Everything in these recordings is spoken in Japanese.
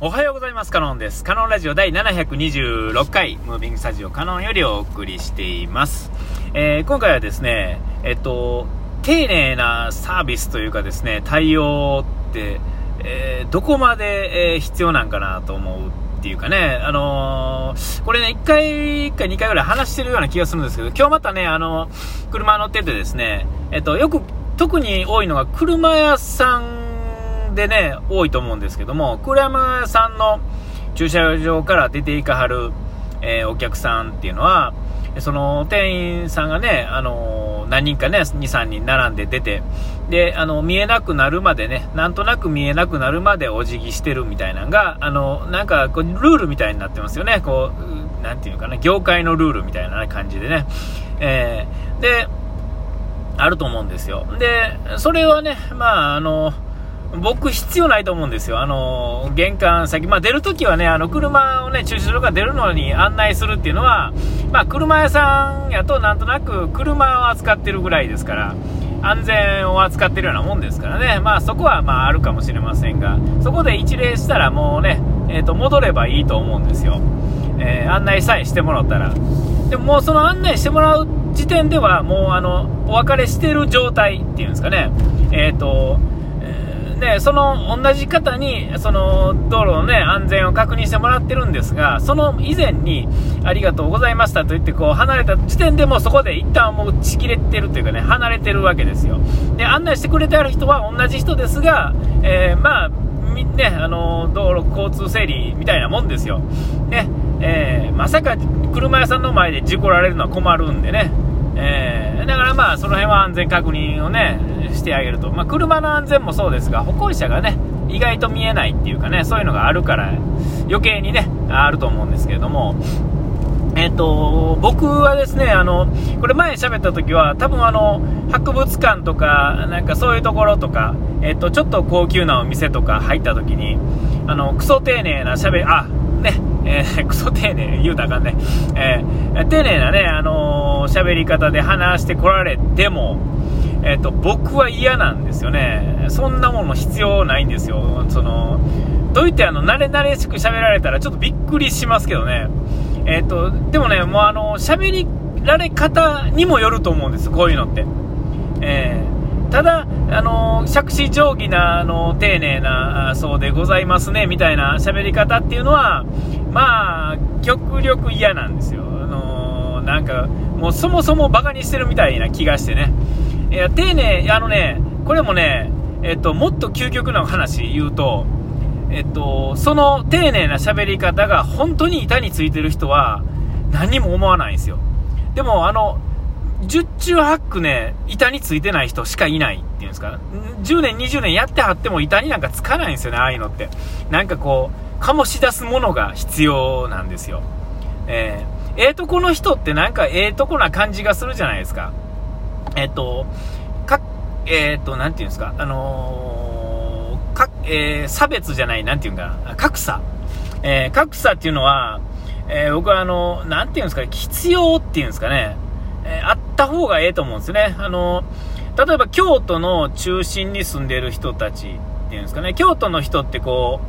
おはようございます。カノンです。カノンラジオ第726回、ムービングスタジオカノンよりお送りしています。えー、今回はですね、えっと、丁寧なサービスというかですね、対応って、えー、どこまで、えー、必要なんかなと思うっていうかね、あのー、これね、1回か2回ぐらい話してるような気がするんですけど、今日またね、あの車乗っててですね、えっと、よく、特に多いのが車屋さんでね、多いと思うんですけども、倉山さんの駐車場から出ていかはる、えー、お客さんっていうのは、その店員さんがね、あのー、何人かね、2、3人並んで出て、で、あの、見えなくなるまでね、なんとなく見えなくなるまでお辞儀してるみたいなのが、あの、なんか、こう、ルールみたいになってますよね。こう、なんていうかな、業界のルールみたいな感じでね。えー、で、あると思うんですよ。で、それはね、まあ、あの、僕必要ないと思うんですよ。あの、玄関先、まあ、出るときはね、あの、車をね、駐車場から出るのに案内するっていうのは、まあ、車屋さんやとなんとなく車を扱ってるぐらいですから、安全を扱ってるようなもんですからね、まあ、そこはまあ、あるかもしれませんが、そこで一礼したらもうね、え、ー、と、戻ればいいと思うんですよ。えー、案内さえしてもらったら。でももうその案内してもらう時点では、もうあの、お別れしてる状態っていうんですかね、えっ、ー、と、で、その同じ方に、その道路のね、安全を確認してもらってるんですが、その以前に、ありがとうございましたと言って、こう、離れた時点でもうそこで一旦もう打ち切れてるというかね、離れてるわけですよ。で、案内してくれてある人は同じ人ですが、えー、まあ、ね、あの道路交通整理みたいなもんですよ。ね、えー、まさか車屋さんの前で事故られるのは困るんでね、えー、だからまあ、その辺は安全確認をね、してあげると。まあ、車の安全もそうですが、歩行者がね、意外と見えないっていうかね、そういうのがあるから、余計にね、あると思うんですけれども、えっ、ー、と、僕はですね、あの、これ前喋った時は、多分あの、博物館とか、なんかそういうところとか、えっ、ー、と、ちょっと高級なお店とか入った時に、あの、クソ丁寧な喋り、あ、ね、えー、クソ丁寧言うたらあかんね、えー、丁寧なね、あのー、喋り方で話してこられても、えっ、と、僕は嫌なんですよね。そんなもの必要ないんですよ。その、どういってあの、慣れ慣れしく喋られたらちょっとびっくりしますけどね。えっ、と、でもね、もうあの、喋りられ方にもよると思うんです、こういうのって。えーただ、あの杓子定規な、あの丁寧な、そうでございますね、みたいな喋り方っていうのは、まあ、極力嫌なんですよ。あのなんか、もうそもそもバカにしてるみたいな気がしてね。いや、丁寧、あのね、これもね、えっと、もっと究極な話言うと、えっと、その丁寧な喋り方が本当に板についてる人は何も思わないんですよ。でも、あの、十中八九ね、板についてない人しかいないっていうんですか、10年、20年やってはっても板になんかつかないんですよね、ああいうのって。なんかこう、醸し出すものが必要なんですよ。えー、えー、とこの人ってなんかええ、とこな感じがするじゃないですか。えっ、と、か、えっ、と、なんていうんですか、あのか、え差別じゃない、なんていうんかな、格差。え格差っていうのは、え僕はあの、なんていうんですか、必要っていうんですかね、えあった方がええと思うんですね。あの、例えば京都の中心に住んでる人たちっていうんですかね、京都の人ってこ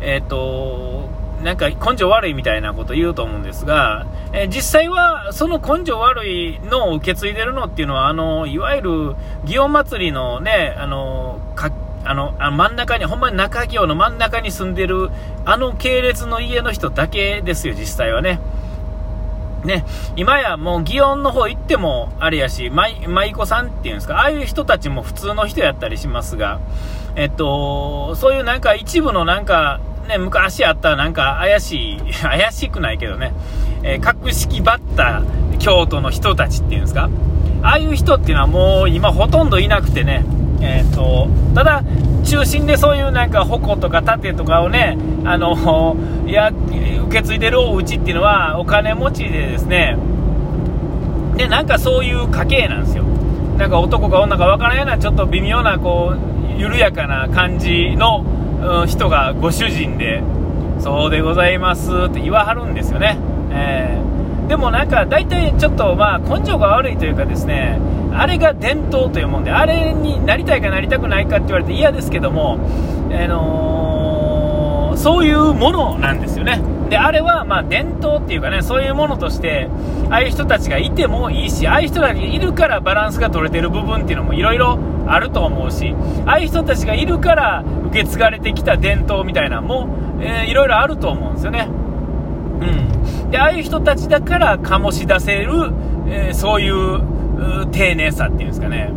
う、えっ、ー、と、なんか根性悪いみたいなこと言うと思うんですが、え、実際はその根性悪いのを受け継いでるのっていうのは、あの、いわゆる祇園祭りのね、あの、かあの、あ真ん中に、ほんまに中京の真ん中に住んでる、あの系列の家の人だけですよ、実際はね。ね、今やもう祇園の方行ってもあれやし、舞妓さんっていうんですか、ああいう人たちも普通の人やったりしますが、えっと、そういうなんか一部のなんか、ね、昔あったなんか怪しい、怪しくないけどね、えー、格式ばった京都の人たちっていうんですか、ああいう人っていうのはもう今ほとんどいなくてね、えーと、ただ、中心でそういうなんか矛とか盾とかをね、あのい や受け継いでるお家っていうのはお金持ちでですね、でなんかそういう家系なんですよ、なんか男か女か分からないような、ちょっと微妙なこう緩やかな感じの、うん、人がご主人で、そうでございますって言わはるんですよね。えーでもなんか大体ちょっとまあ根性が悪いというかですねあれが伝統というもんであれになりたいかなりたくないかって言われて嫌ですけども、あのー、そういうものなんですよね。で、あれは、まあ、伝統っていうかね、そういうものとして、ああいう人たちがいてもいいし、ああいう人たちがいるからバランスが取れてる部分っていうのもいろいろあると思うし、ああいう人たちがいるから受け継がれてきた伝統みたいなのも、えー、いろいろあると思うんですよね。うん。で、ああいう人たちだから醸し出せる、えー、そういう丁寧さっていうんですかね。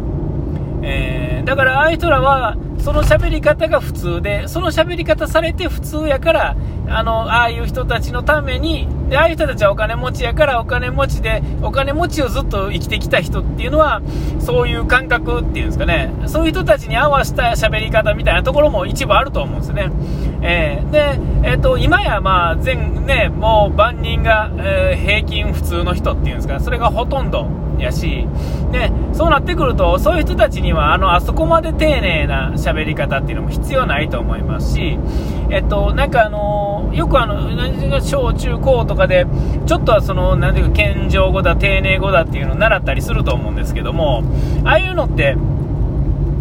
えー、だからああいう人らは、その喋り方が普通で、その喋り方されて普通やから、あの、ああいう人たちのために、で、ああいう人たちはお金持ちやからお金持ちで、お金持ちをずっと生きてきた人っていうのは、そういう感覚っていうんですかね、そういう人たちに合わせた喋り方みたいなところも一部あると思うんですね。えー、で、えっ、ー、と、今やまあ、全、ね、もう万人が、えー、平均普通の人っていうんですか、それがほとんどやし、で、そうなってくると、そういう人たちには、あの、あそこまで丁寧な喋り方っていうのも必要ないと思いますし、えっと、なんかあの、よくあの、小中高とかで、ちょっとはその、なんていうか、謙譲語だ、丁寧語だっていうのを習ったりすると思うんですけども、ああいうのって、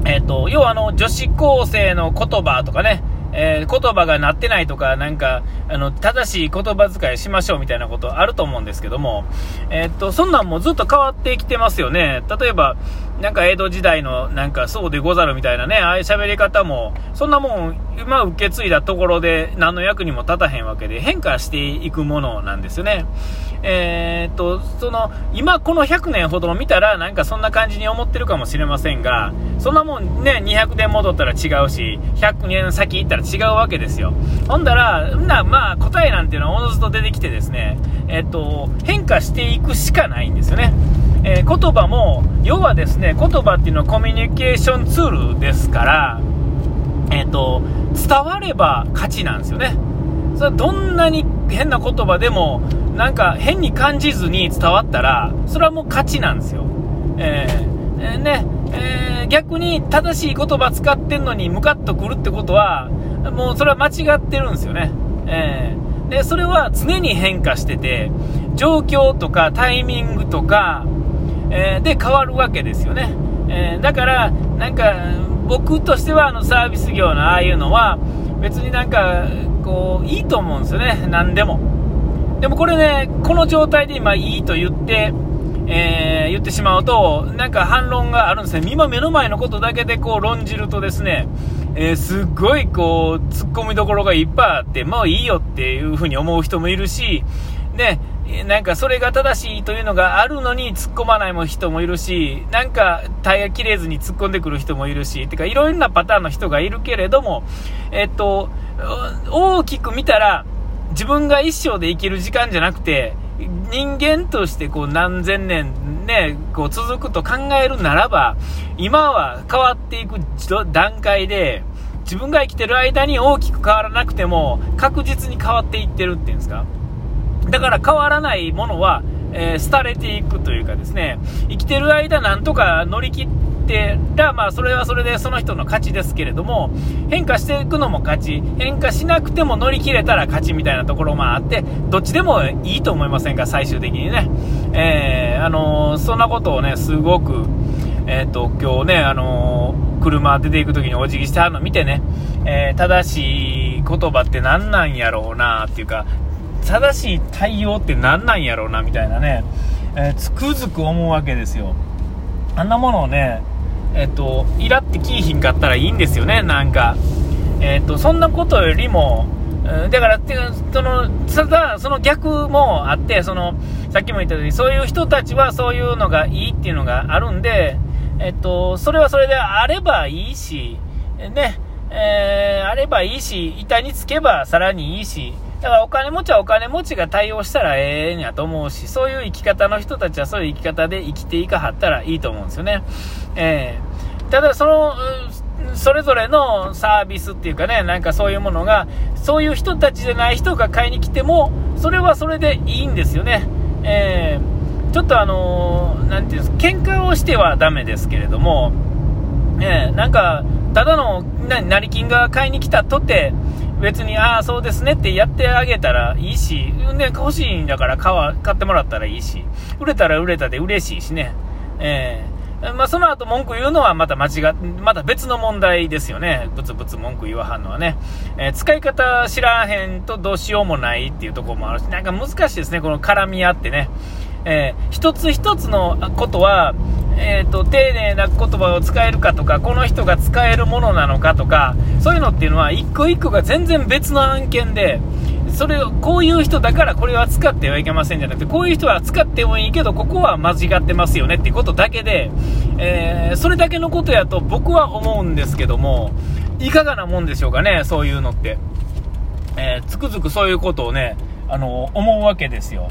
えっと、要はあの、女子高生の言葉とかね、えー、言葉がなってないとか、なんか、あの、正しい言葉遣いしましょうみたいなことあると思うんですけども、えー、っと、そんなんもずっと変わってきてますよね。例えば、なんか江戸時代のなんかそうでござるみたいなね、ああいう喋り方も、そんなもん、今受け継いだところで何の役にも立たへんわけで変化していくものなんですよね。えー、っと、その、今この100年ほど見たらなんかそんな感じに思ってるかもしれませんが、そんなもんね、200年戻ったら違うし、100年先行ったら違うわけですよ。ほんだら、な、まあ答えなんていうのはおのずと出てきてですね、えっと、変化していくしかないんですよね。えー、言葉も、要はですね、言葉っていうのはコミュニケーションツールですから、え、ー、と、伝われば勝ちなんですよね。それどんなに変な言葉でも、なんか変に感じずに伝わったら、それはもう勝ちなんですよ。え、えー、ね、えー、逆に正しい言葉使ってんのにムカッとくるってことは、もうそれは間違ってるんですよね。えー、で、それは常に変化してて、状況とかタイミングとか、えー、で変わるわけですよね。えー、だから、なんか、僕としてはあのサービス業のああいうのは、別になんか、こう、いいと思うんですよね、何でも。でもこれね、この状態で今いいと言って、えー、言ってしまうと、なんか反論があるんですね。今目の前のことだけでこう論じるとですね、えー、すっごいこう、突っ込みどころがいっぱいあって、もういいよっていうふうに思う人もいるし、ね、なんかそれが正しいというのがあるのに突っ込まない人もいるし、なんかタイヤ切れずに突っ込んでくる人もいるし、てかいろんなパターンの人がいるけれども、えっと、大きく見たら自分が一生で生きる時間じゃなくて、人間としてこう何千年ね、こう続くと考えるならば、今は変わっていく段階で、自分が生きてる間に大きく変わらなくても確実に変わっていってるっていうんですか？だから変わらないものは、えー、廃れていくというかですね、生きてる間なんとか乗り切ってら、まあそれはそれでその人の勝ちですけれども、変化していくのも勝ち、変化しなくても乗り切れたら勝ちみたいなところもあって、どっちでもいいと思いませんか、最終的にね。えー、あのー、そんなことをね、すごく、えっ、と、今日ね、あの車出ていく時にお辞儀してはるの見てね、え正しい言葉って何なんやろうなっていうか、正しい対応って何なんやろうなみたいなね、えー、つくづく思うわけですよ。あんなものをね、えっ、ー、と、イラってきいひんかったらいいんですよね、なんか。えっ、ー、と、そんなことよりも、だから、その、ただ、その逆もあって、その、さっきも言ったように、そういう人たちはそういうのがいいっていうのがあるんで、えっと、それはそれであればいいし、ね、えー、あればいいし、板につけばさらにいいし、だからお金持ちはお金持ちが対応したらええんやと思うし、そういう生き方の人たちはそういう生き方で生きていかはったらいいと思うんですよね。えー、ただその、それぞれのサービスっていうかね、なんかそういうものが、そういう人たちじゃない人が買いに来ても、それはそれでいいんですよね。えー、ちょっとあのー、なんていうんですか喧嘩をしてはダメですけれども、えー、なんか、ただの、な、成金が買いに来たとて、別に、ああ、そうですねってやってあげたらいいし、ね、欲しいんだから買買ってもらったらいいし、売れたら売れたで嬉しいしね。えー、まあ、その後文句言うのはまた間違また別の問題ですよね。ブツブツ文句言わはんのはね。えー、使い方知らへんとどうしようもないっていうところもあるし、なんか難しいですね、この絡み合ってね。えー、一つ一つのことは、えーと、丁寧な言葉を使えるかとか、この人が使えるものなのかとか、そういうのっていうのは、一個一個が全然別の案件で、それを、こういう人だからこれは使ってはいけませんじゃなくて、こういう人は使ってもいいけど、ここは間違ってますよねっていうことだけで、えー、それだけのことやと僕は思うんですけども、いかがなもんでしょうかね、そういうのって。えー、つくづくそういうことをね、あの思うわけですよ。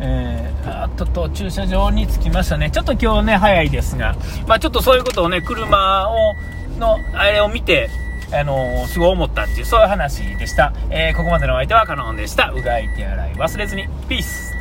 えー、あとと駐車場に着きましたね。ちょっと今日ね、早いですが、まあちょっとそういうことをね、車を、の、あれを見て、あのー、すごい思ったっていう、そういう話でした。えー、ここまでのお相手はカノンでした。うがい手洗い忘れずに。ピース